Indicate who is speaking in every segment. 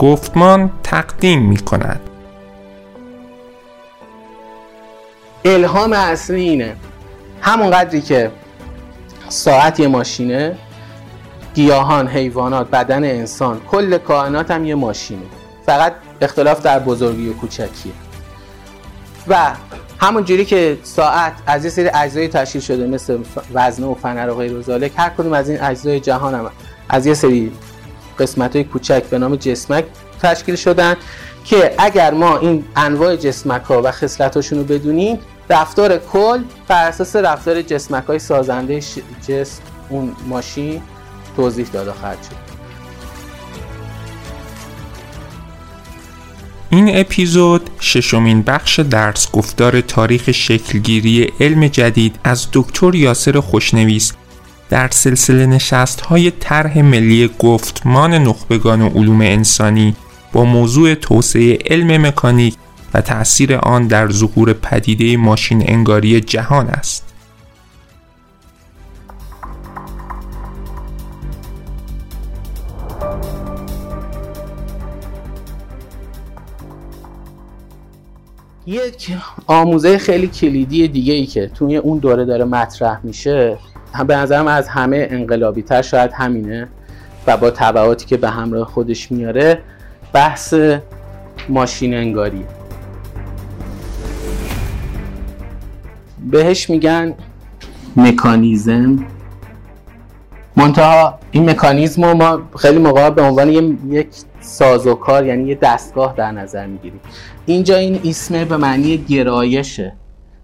Speaker 1: گفتمان تقدیم می کند.
Speaker 2: الهام اصلی اینه. همون قدری که ساعت یه ماشینه گیاهان، حیوانات، بدن انسان کل کائنات هم یه ماشینه. فقط اختلاف در بزرگی و کوچکیه. و همون جوری که ساعت از یه سری اجزای تشکیل شده مثل وزنه و فنر و غیر و هر کدوم از این اجزای جهان هم از یه سری قسمت های کوچک به نام جسمک تشکیل شدن که اگر ما این انواع جسمک ها و خصلتاشون رو بدونیم رفتار کل بر اساس رفتار جسمک های سازنده جسم اون ماشین توضیح داده خواهد شد.
Speaker 1: این اپیزود ششمین بخش درس گفتار تاریخ شکلگیری علم جدید از دکتر یاسر خوشنویس در سلسله نشست های طرح ملی گفتمان نخبگان علوم انسانی با موضوع توسعه علم مکانیک و تأثیر آن در ظهور پدیده ماشین انگاری جهان است.
Speaker 2: یک آموزه خیلی کلیدی دیگه ای که توی اون دوره داره مطرح میشه به نظرم از همه انقلابی تر شاید همینه و با تبعاتی که به همراه خودش میاره بحث ماشین انگاری بهش میگن مکانیزم. منتها این مکانیزم رو ما خیلی موقع به عنوان یک سازوکار یعنی یه دستگاه در نظر می‌گیریم. اینجا این اسم به معنی گرایشه.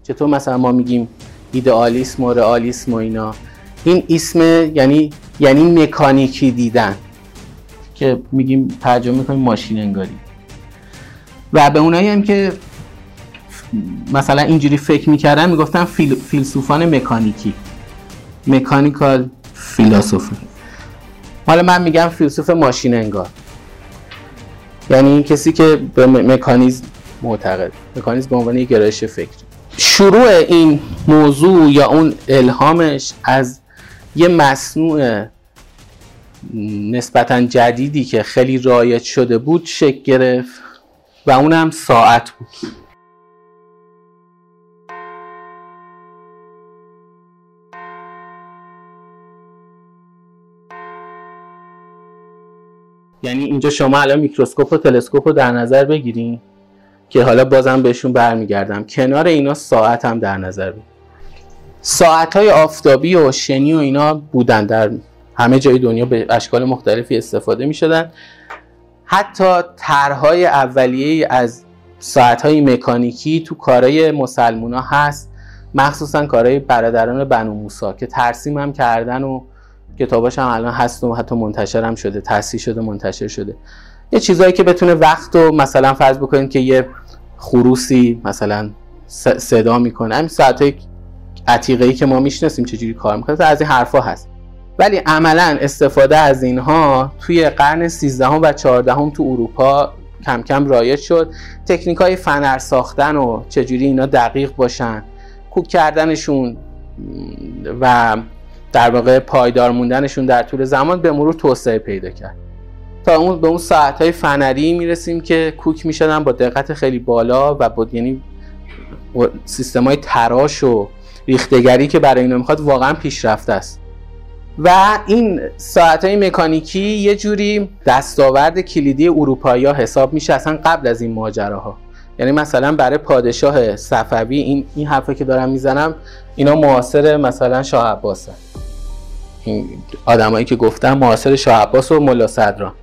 Speaker 2: چطور مثلا ما میگیم ایدئالیسم و رئالیسم و اینا. این اسم یعنی یعنی مکانیکی دیدن. که میگیم ترجمه می‌کنیم ماشین انگاری. و به اونایی هم که مثلا اینجوری فکر می‌کردن می‌گفتن فیل، فیلسوفان مکانیکی. مکانیکال فیلسوفی حالا من میگم فیلسوف ماشین انگار. یعنی کسی که به مکانیزم معتقد. مکانیزم به عنوان یک گرایش فکری. شروع این موضوع یا اون الهامش از یه مصنوع نسبتا جدیدی که خیلی رایج شده بود شکل گرفت و اونم ساعت بود. یعنی اینجا شما الان میکروسکوپ و تلسکوپ رو در نظر بگیرین؟ که حالا بازم بهشون برمیگردم. کنار اینا ساعت هم در نظر بگیرین ساعت های آفتابی و شنی و اینا بودن در همه جای دنیا به اشکال مختلفی استفاده می شدن حتی طرحهای اولیه از ساعت های مکانیکی تو کارهای مسلمونا هست. مخصوصا کارهای برادران بنو موسا که ترسیم هم کردن و کتاباش هم الان هست و حتی منتشر هم شده تصحیح شده منتشر شده. یه چیزایی که بتونه وقت و مثلا فرض بکنید که یه خروسی مثلا صدا می‌کنه. همین ساعت عتیقه که ما می‌شناسیم چجوری کار می‌کنه از این حرفا هست. ولی عملا استفاده از اینها توی قرن 13 و 14 تو اروپا کم کم رایج شد. تکنیک های فنر ساختن و چجوری اینا دقیق باشن کوک کردنشون و در واقع پایدار موندنشون در طول زمان به مرور توسعه پیدا کرد. تا اون به اون ساعت های فنری می‌رسیم که کوک می‌شدن با دقت خیلی بالا و با یعنی سیستم های تراش و ریختگری که برای اینا می‌خواد واقعا پیشرفته است. و این ساعت های مکانیکی یه جوری دستاورد کلیدی اروپایی ها حساب میشه اصلا قبل از این ماجراها. یعنی مثلا برای پادشاه صفوی این این حرفی که دارم می‌زنم اینا معاصر مثلا شاه عباس آدمایی که گفتم معاصر شاه عباس و ملا صدران.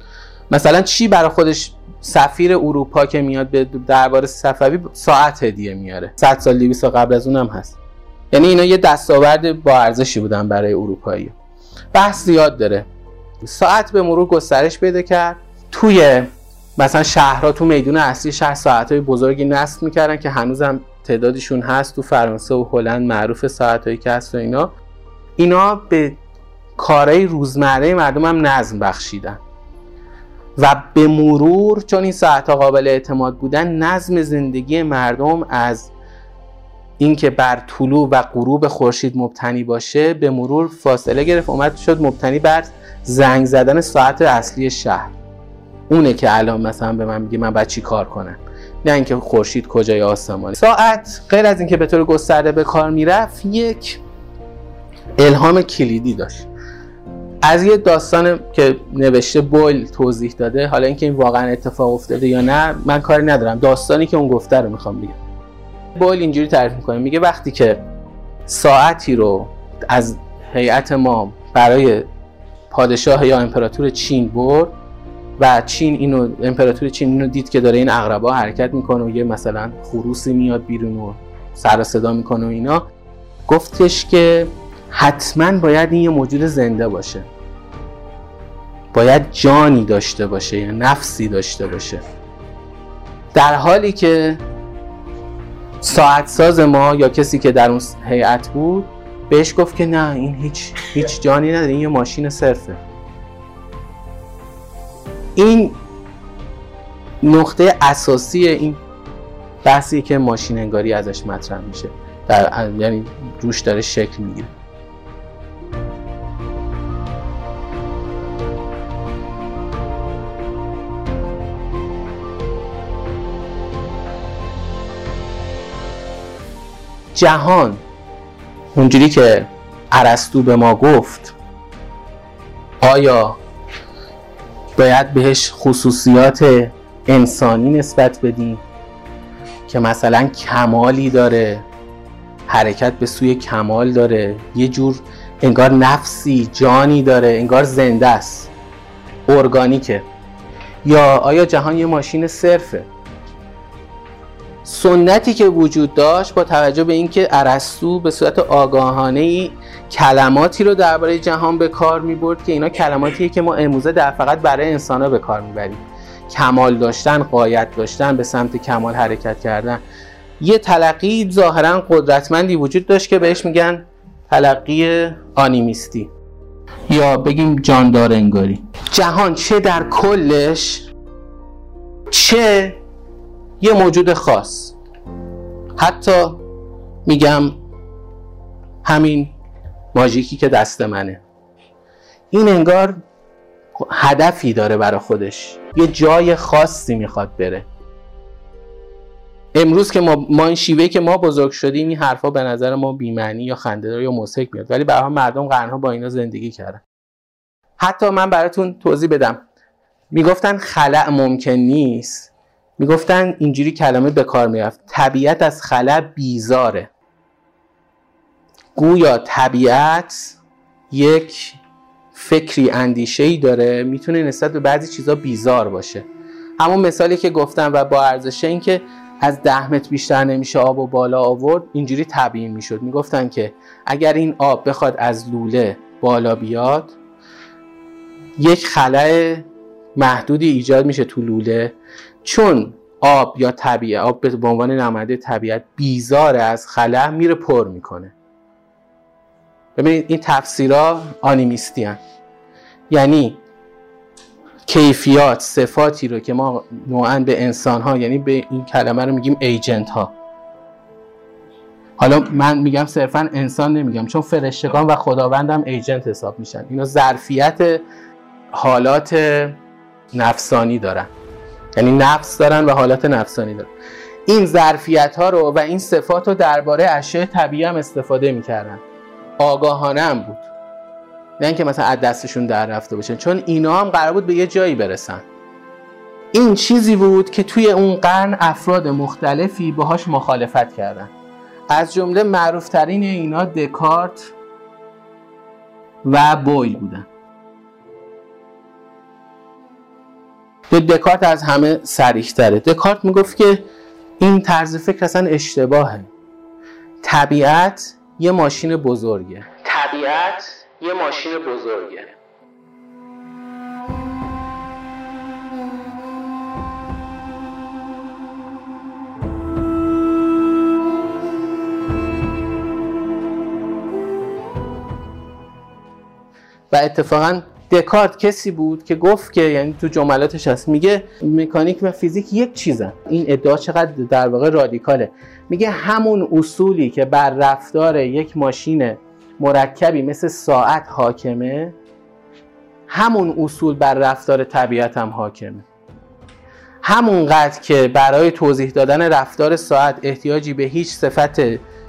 Speaker 2: مثلا چی برای خودش سفیر اروپا که میاد به دربار صفوی ساعت هدیه میاره؟ 100 سال 200 سال قبل از اونم هست. یعنی اینا یه دستاورد با ارزشی بودن برای اروپایی. بحث زیاد داره. ساعت به مرور گسترش پیدا کرد. توی مثلا شهرها تو میدون اصلی شهر ساعتهای بزرگی نصب می‌کردن که هنوزم تعدادشون هست تو فرانسه و هلند معروف ساعتهایی که هست و اینا. اینا به کارهای روزمره مردم هم نظم بخشیدن. و به مرور چون این ساعتها قابل اعتماد بودن نظم زندگی مردم از اینکه بر طلوع و غروب خورشید مبتنی باشه به مرور فاصله گرفت اومد شد مبتنی بر زنگ زدن ساعت اصلی شهر. اونه که الان مثلا به من میگه من باید چی کار کنم؟ نه اینکه خورشید کجای آسمانی ساعت غیر از اینکه به طور گسترده به کار می‌رفت یک الهام کلیدی داشت. از یه داستان که نوشته بویل توضیح داده حالا اینکه این واقعا اتفاق افتاده یا نه من کاری ندارم. داستانی که اون گفته رو می‌خوام بگم. بویل اینجوری تعریف می‌کنه. میگه وقتی که ساعتی رو از هیئت ما برای پادشاه یا امپراتور چین برد و چین اینو امپراتور چین اینو دید که داره این اقربا حرکت می‌کنه و یه مثلا خروسی میاد بیرون و سر صدا می‌کنه و اینا. گفتش که حتما باید این یه موجود زنده باشه. باید جانی داشته باشه یا نفسی داشته باشه. در حالی که ساعت ساز ما یا کسی که در اون هیئت بود بهش گفت که نه این هیچ هیچ جانی نداره این یه ماشین صرفه. این نقطه اساسی این بحثی که ماشین انگاری ازش مطرح میشه. در یعنی روش داره شکل می‌گیره. جهان. اونجوری که عرستو به ما گفت آیا باید بهش خصوصیات انسانی نسبت بدیم که مثلا کمالی داره حرکت به سوی کمال داره یه جور انگار نفسی جانی داره انگار زنده است ارگانیکه. یا آیا جهان یه ماشین صرفه؟ سنتی که وجود داشت با توجه به اینکه ارسطو به صورت آگاهانه ای کلماتی رو درباره جهان به کار می برد که اینا کلماتیه که ما امروزه در فقط برای انسان ها به کار می‌بریم. کمال داشتن قایت داشتن به سمت کمال حرکت کردن. یه تلقی ظاهرا قدرتمندی وجود داشت که بهش میگن تلقی آنیمیستی. یا بگیم جاندار انگاری. جهان چه در کلش چه یه موجود خاص. حتی میگم همین ماژیکی که دست منه. این انگار هدفی داره برای خودش. یه جای خاصی می‌خواد بره. امروز که ما, ما این شیوه که ما بزرگ شدیم این حرفا به نظر ما بیمعنی یا خنده یا مسحک میاد. ولی برای مردم قرنها با اینا زندگی کردن. حتی من براتون توضیح بدم. می‌گفتن خلع ممکن نیست. می‌گفتن اینجوری کلمه به کار می‌رفت. طبیعت از خلع بیزاره. گویا طبیعت یک فکری اندیشه ای داره می‌تونه نسبت به بعضی چیزا بیزار باشه. همون مثالی که گفتم و با ارزش این که از ده متر بیشتر نمیشه آب و بالا آورد اینجوری تبیین می‌شد. می‌گفتن که اگر این آب بخواد از لوله بالا بیاد یک خلع محدودی ایجاد میشه تو لوله. چون آب یا طبیعت آب به عنوان نماینده طبیعت بیزار از خلع میره پر می‌کنه. ببینید این تفسیرها آنیمیستی هن. یعنی کیفیات صفاتی رو که ما نوعا به انسان ها یعنی به این کلمه رو میگیم ایجنت ها حالا من میگم صرفا انسان نمیگم چون فرشتگان و خداوندم ایجنت حساب میشن. اینا ظرفیت حالات نفسانی دارن. یعنی نفس دارن و حالت نفسانی دارن. این ظرفیت ها رو و این صفات رو درباره اشیاء طبیعی هم استفاده می‌کردن. آگاهانه هم بود. نه اینکه مثلا از دستشون در رفته باشن چون اینا هم قرار بود به یه جایی برسن. این چیزی بود که توی اون قرن افراد مختلفی باهاش مخالفت کردن. از جمله معروفترین اینا دکارت و بویل بودن. دکارت از همه سریحتره دکارت می‌گفت که این طرز فکر اصلا اشتباهه. طبیعت یه ماشین بزرگه. طبیعت یه ماشین بزرگه. و اتفاقا دکارت کسی بود که گفت که یعنی تو جملاتش هست میگه مکانیک و فیزیک یک چیزن. این ادعا چقدر در واقع رادیکاله. میگه همون اصولی که بر رفتار یک ماشین مرکبی مثل ساعت حاکمه همون اصول بر رفتار طبیعت هم حاکمه. همونقدر که برای توضیح دادن رفتار ساعت احتیاجی به هیچ صفت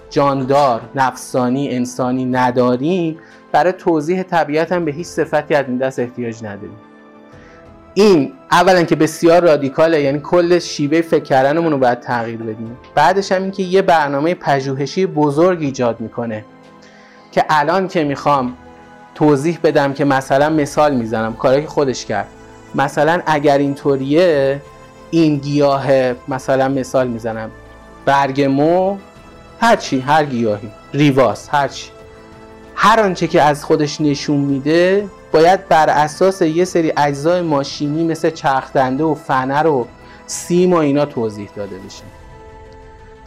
Speaker 2: جاندار، نفسانی، انسانی نداریم برای توضیح طبیعت هم به هیچ صفتی از این دست احتیاج نداریم. این اولا که بسیار رادیکاله یعنی کل شیوه فکر کردنمون رو باید تغییر بدیم. بعدش هم این که یه برنامه پژوهشی بزرگ ایجاد می‌کنه که الان که می‌خوام توضیح بدم که مثلا مثال می‌زنم کاری که خودش کرد. مثلا اگر اینطوریه این گیاه مثلا مثال می‌زنم. برگ مو هرچی هر گیاهی. ریواس هرچی هر آنچه که از خودش نشون میده باید بر اساس یه سری اجزای ماشینی مثل چرخدنده و فنر و سیم و اینا توضیح داده بشه.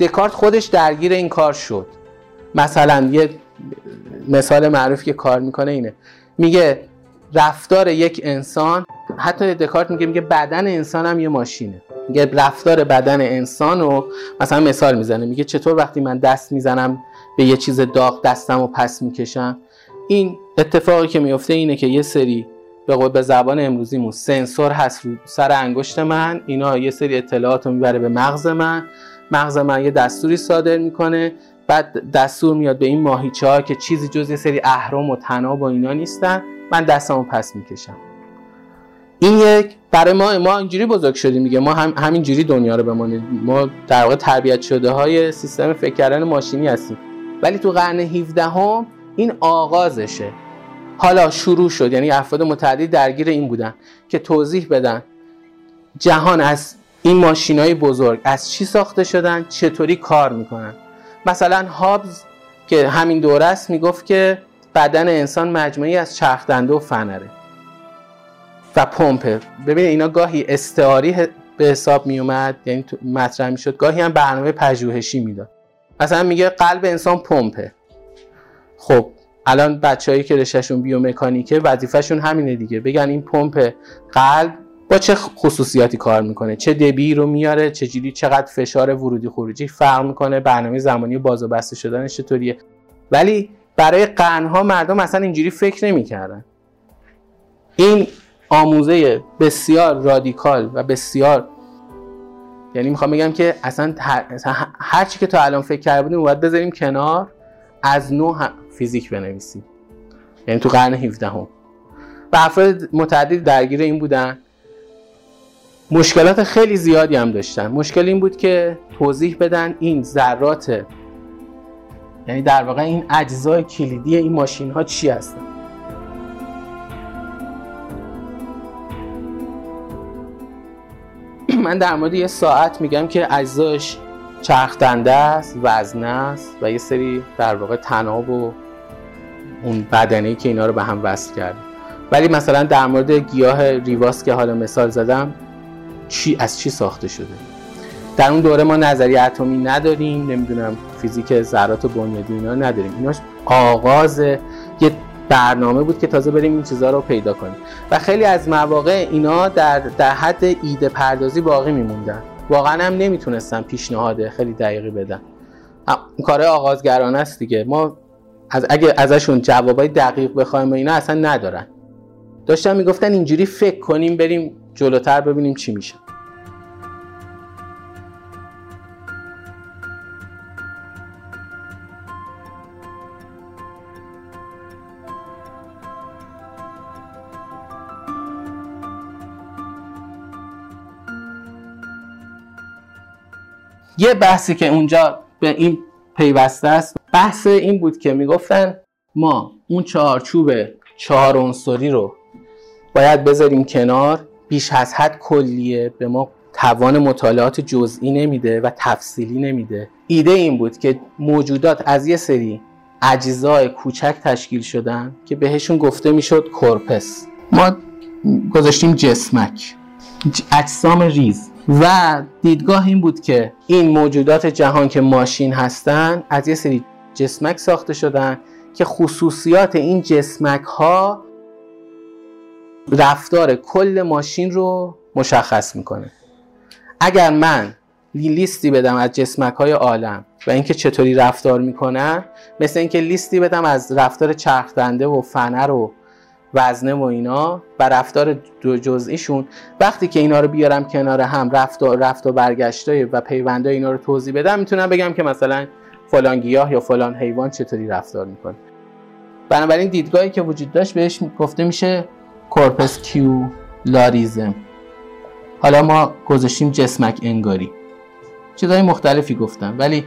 Speaker 2: دکارت خودش درگیر این کار شد. مثلا یه مثال معروف که کار می‌کنه اینه. میگه رفتار یک انسان حتی دکارت میگه میگه بدن انسان هم یه ماشینه. میگه رفتار بدن انسان رو مثلا مثال می‌زنه میگه چطور وقتی من دست می‌زنم به یه چیز داغ دستم رو پس می‌کشم؟ این اتفاقی که میفته اینه که یه سری به قول به زبان امروزیمون سنسور هست رو سر انگشت من اینا یه سری اطلاعات رو می‌بره به مغز من. مغز من یه دستوری صادر می‌کنه بعد دستور میاد به این ماهیچه ها که چیزی جز یه سری اهرام و تناب و اینا نیستن من دستمو پس می‌کشم. این یک برای ما ما اینجوری بزرگ شدیم میگه ما هم همینجوری دنیا رو بمانیم ما در واقع تربیت شده های سیستم فکر ماشینی هستیم. ولی تو قرن 17 هم این آغازشه. حالا شروع شد. یعنی افراد متعدد درگیر این بودن که توضیح بدن جهان از این ماشین های بزرگ از چی ساخته شدن چطوری کار می‌کنن. مثلا هابز که همین دوره است می‌گفت که بدن انسان مجموعی از چرخدنده و فنره. و پمپ. ببین اینا گاهی استعاری به حساب می اومد یعنی مطرح می‌شد. گاهی هم برنامه پژوهشی می‌داد. مثلا میگه قلب انسان پمپه. خب الان بچههایی که رشتهشون بیومکانیکه وظیفهشون همینه دیگه. بگن این پمپ قلب با چه خصوصیاتی کار می‌کنه؟ چه دبی رو میاره؟ چجوری چقدر فشار ورودی خروجی فرق می‌کنه؟ برنامه زمانی باز و بسته شدنش چطوریه؟ ولی برای قرنها مردم اصلا اینجوری فکر نمی‌کردن. این آموزه بسیار رادیکال و بسیار یعنی می‌خوام بگم که اصلا هر, چی که تا الان فکر کرده بودیم باید بذاریم کنار از نو فیزیک بنویسیم. یعنی تو قرن 17 هم و افراد متعدد درگیر این بودن. مشکلات خیلی زیادی هم داشتن. مشکل این بود که توضیح بدن این ذرات یعنی در واقع این اجزای کلیدی این ماشین ها چی هستن. من در مورد یه ساعت میگم که اجزاش چرخدنده است وزنه است و یه سری در واقع تناب و اون بدنه که اینا رو به هم وصل کرده ولی مثلا در مورد گیاه ریواس که حالا مثال زدم چی از چی ساخته شده؟ در اون دوره ما نظریه اتمی نداریم نمی‌دونم فیزیک ذرات بنیادی اینا نداریم. اینا آغاز یه برنامه بود که تازه بریم این چیزها رو پیدا کنیم. و خیلی از مواقع اینا در, در حد ایده پردازی باقی میموندن. واقعا هم نمی‌تونستم پیشنهاد خیلی دقیقی بدن. کار آغازگرانه است دیگه. ما از اگه ازشون جوابای دقیق بخوایم و اینا اصلا ندارن. داشتن می‌گفتن اینجوری فکر کنیم بریم جلوتر ببینیم چی میشه. یه بحثی که اونجا به این پیوسته است بحث این بود که می‌گفتن ما اون چهارچوب چهار عنصری رو باید بذاریم کنار بیش از حد کلیه به ما توان مطالعات جزئی نمیده و تفصیلی نمیده. ایده این بود که موجودات از یه سری اجزای کوچک تشکیل شدن که بهشون گفته می‌شد کورپس. ما گذاشتیم جسمک. اجسام ریز. و دیدگاه این بود که این موجودات جهان که ماشین هستن از یه سری جسمک ساخته شدن که خصوصیات این جسمک ها رفتار کل ماشین رو مشخص می‌کنه. اگر من لیستی بدم از جسمک های عالم و اینکه چطوری رفتار می‌کنن مثل اینکه لیستی بدم از رفتار چرخدنده و فنر و وزنه و اینا و رفتار دو جزئیشون. وقتی که اینا رو بیارم کنار هم رفت و رفت و برگشتای و پیوندای اینا رو توضیح بدم می‌تونم بگم که مثلا فلان گیاه یا فلان حیوان چطوری رفتار می‌کنه. بنابراین دیدگاهی که وجود داشت بهش گفته میشه کورپس کیولاریزم. حالا ما گذاشتیم جسمک انگاری. چیزهای مختلفی گفتم ولی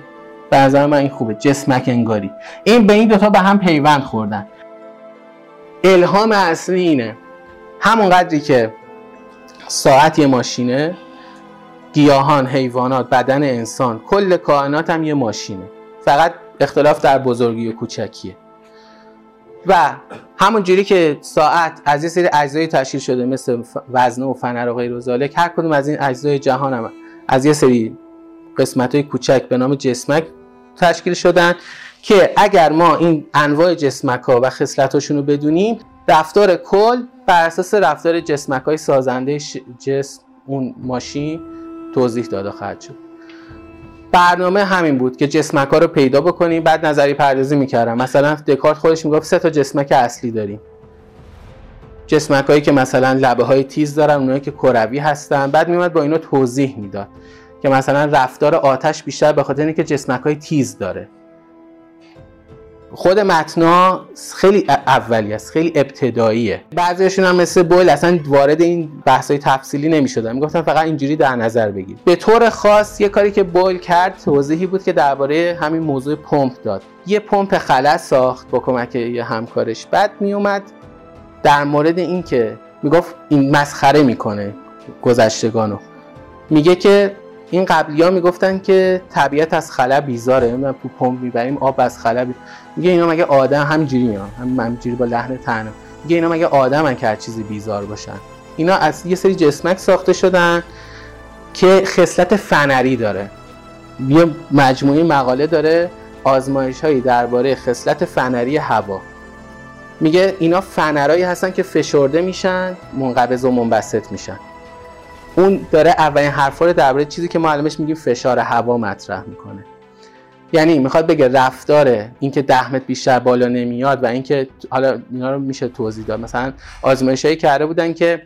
Speaker 2: به نظر من این خوبه جسمک انگاری. این به این دوتا به هم پیوند خوردن. الهام اصلی اینه. همون قدری که ساعت یه ماشینه گیاهان، حیوانات، بدن انسان کل کائنات هم یه ماشینه. فقط اختلاف در بزرگی و کوچکیه. و همون جوری که ساعت از یه سری اجزای تشکیل شده مثل وزنه و فنر و غیر و هر کدوم از این اجزای جهان هم از یه سری قسمت های کوچک به نام جسمک تشکیل شدن. که اگر ما این انواع جسمک ها و خصلتاشون رو بدونیم رفتار کل بر اساس رفتار جسمک های سازنده جسم اون ماشین توضیح داده خواهد شد. برنامه همین بود که جسمک ها رو پیدا بکنیم بعد نظری پردازی می‌کردم. مثلا دکارت خودش می‌گفت سه تا جسمک اصلی داریم. جسمک هایی که مثلا لبه های تیز دارن اونایی که کروی هستن. بعد میومد با اینا توضیح می‌داد که مثلا رفتار آتش بیشتر به خاطر اینکه جسمک های تیز داره. خود متنا خیلی اولی است خیلی ابتداییه. بعضیشون هم مثل بول اصلا وارد این بحث های تفصیلی نمی‌شدن. می‌گفتن فقط اینجوری در نظر بگیر. به طور خاص یه کاری که بول کرد توضیحی بود که درباره همین موضوع پمپ داد. یه پمپ خلص ساخت با کمک یه همکارش. بعد میومد در مورد اینکه می‌گفت این مسخره می‌کنه گذشتگانو. میگه که این قبلی ها می‌گفتن که طبیعت از خلا بیزاره من تو پمپ می‌بریم آب از خلا بی... میگه اینا مگه آدم همینجوری میان؟ هم همینجوری با لحن تنه میگه اینا مگه آدم که هر چیزی بیزار باشن؟ اینا از یه سری جسمک ساخته شدن که خصلت فنری داره. یه مجموعه مقاله داره آزمایش هایی درباره خصلت فنری هوا. میگه اینا فنرایی هستن که فشرده میشن منقبض و منبسط میشن. اون داره اولین حرفا رو درباره چیزی که ما علمش میگیم فشار هوا مطرح می‌کنه. یعنی می‌خواد بگه رفتار اینکه ده متر بیشتر بالا نمیاد و اینکه حالا اینا رو میشه توضیح داد. مثلا آزمایشایی کرده بودن که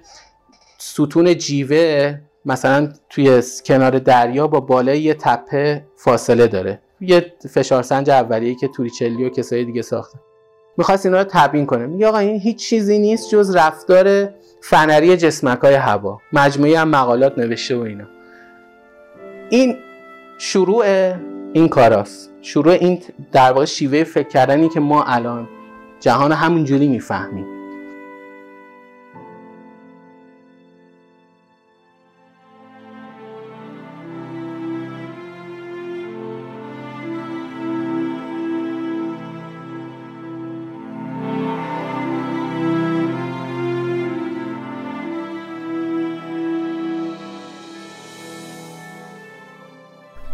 Speaker 2: ستون جیوه مثلا توی کنار دریا با بالای یه تپه فاصله داره. یه فشارسنج اولیه که توریچلی و کسای دیگه ساخته. می‌خواست اینا رو تبیین کنه. میگه آقا این هیچ چیزی نیست جز رفتار فنری جسمک های هوا. مجموعی هم مقالات نوشته و اینا. این شروع این کاراست. شروع این در واقع شیوه فکر کردنی که ما الان جهان همونجوری می‌فهمیم.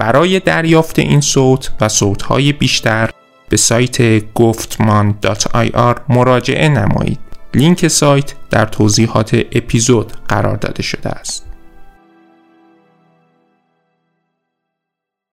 Speaker 1: برای دریافت این صوت و صوتهای بیشتر به سایت گفتمان.ir مراجعه نمایید. لینک سایت در توضیحات اپیزود قرار داده شده است.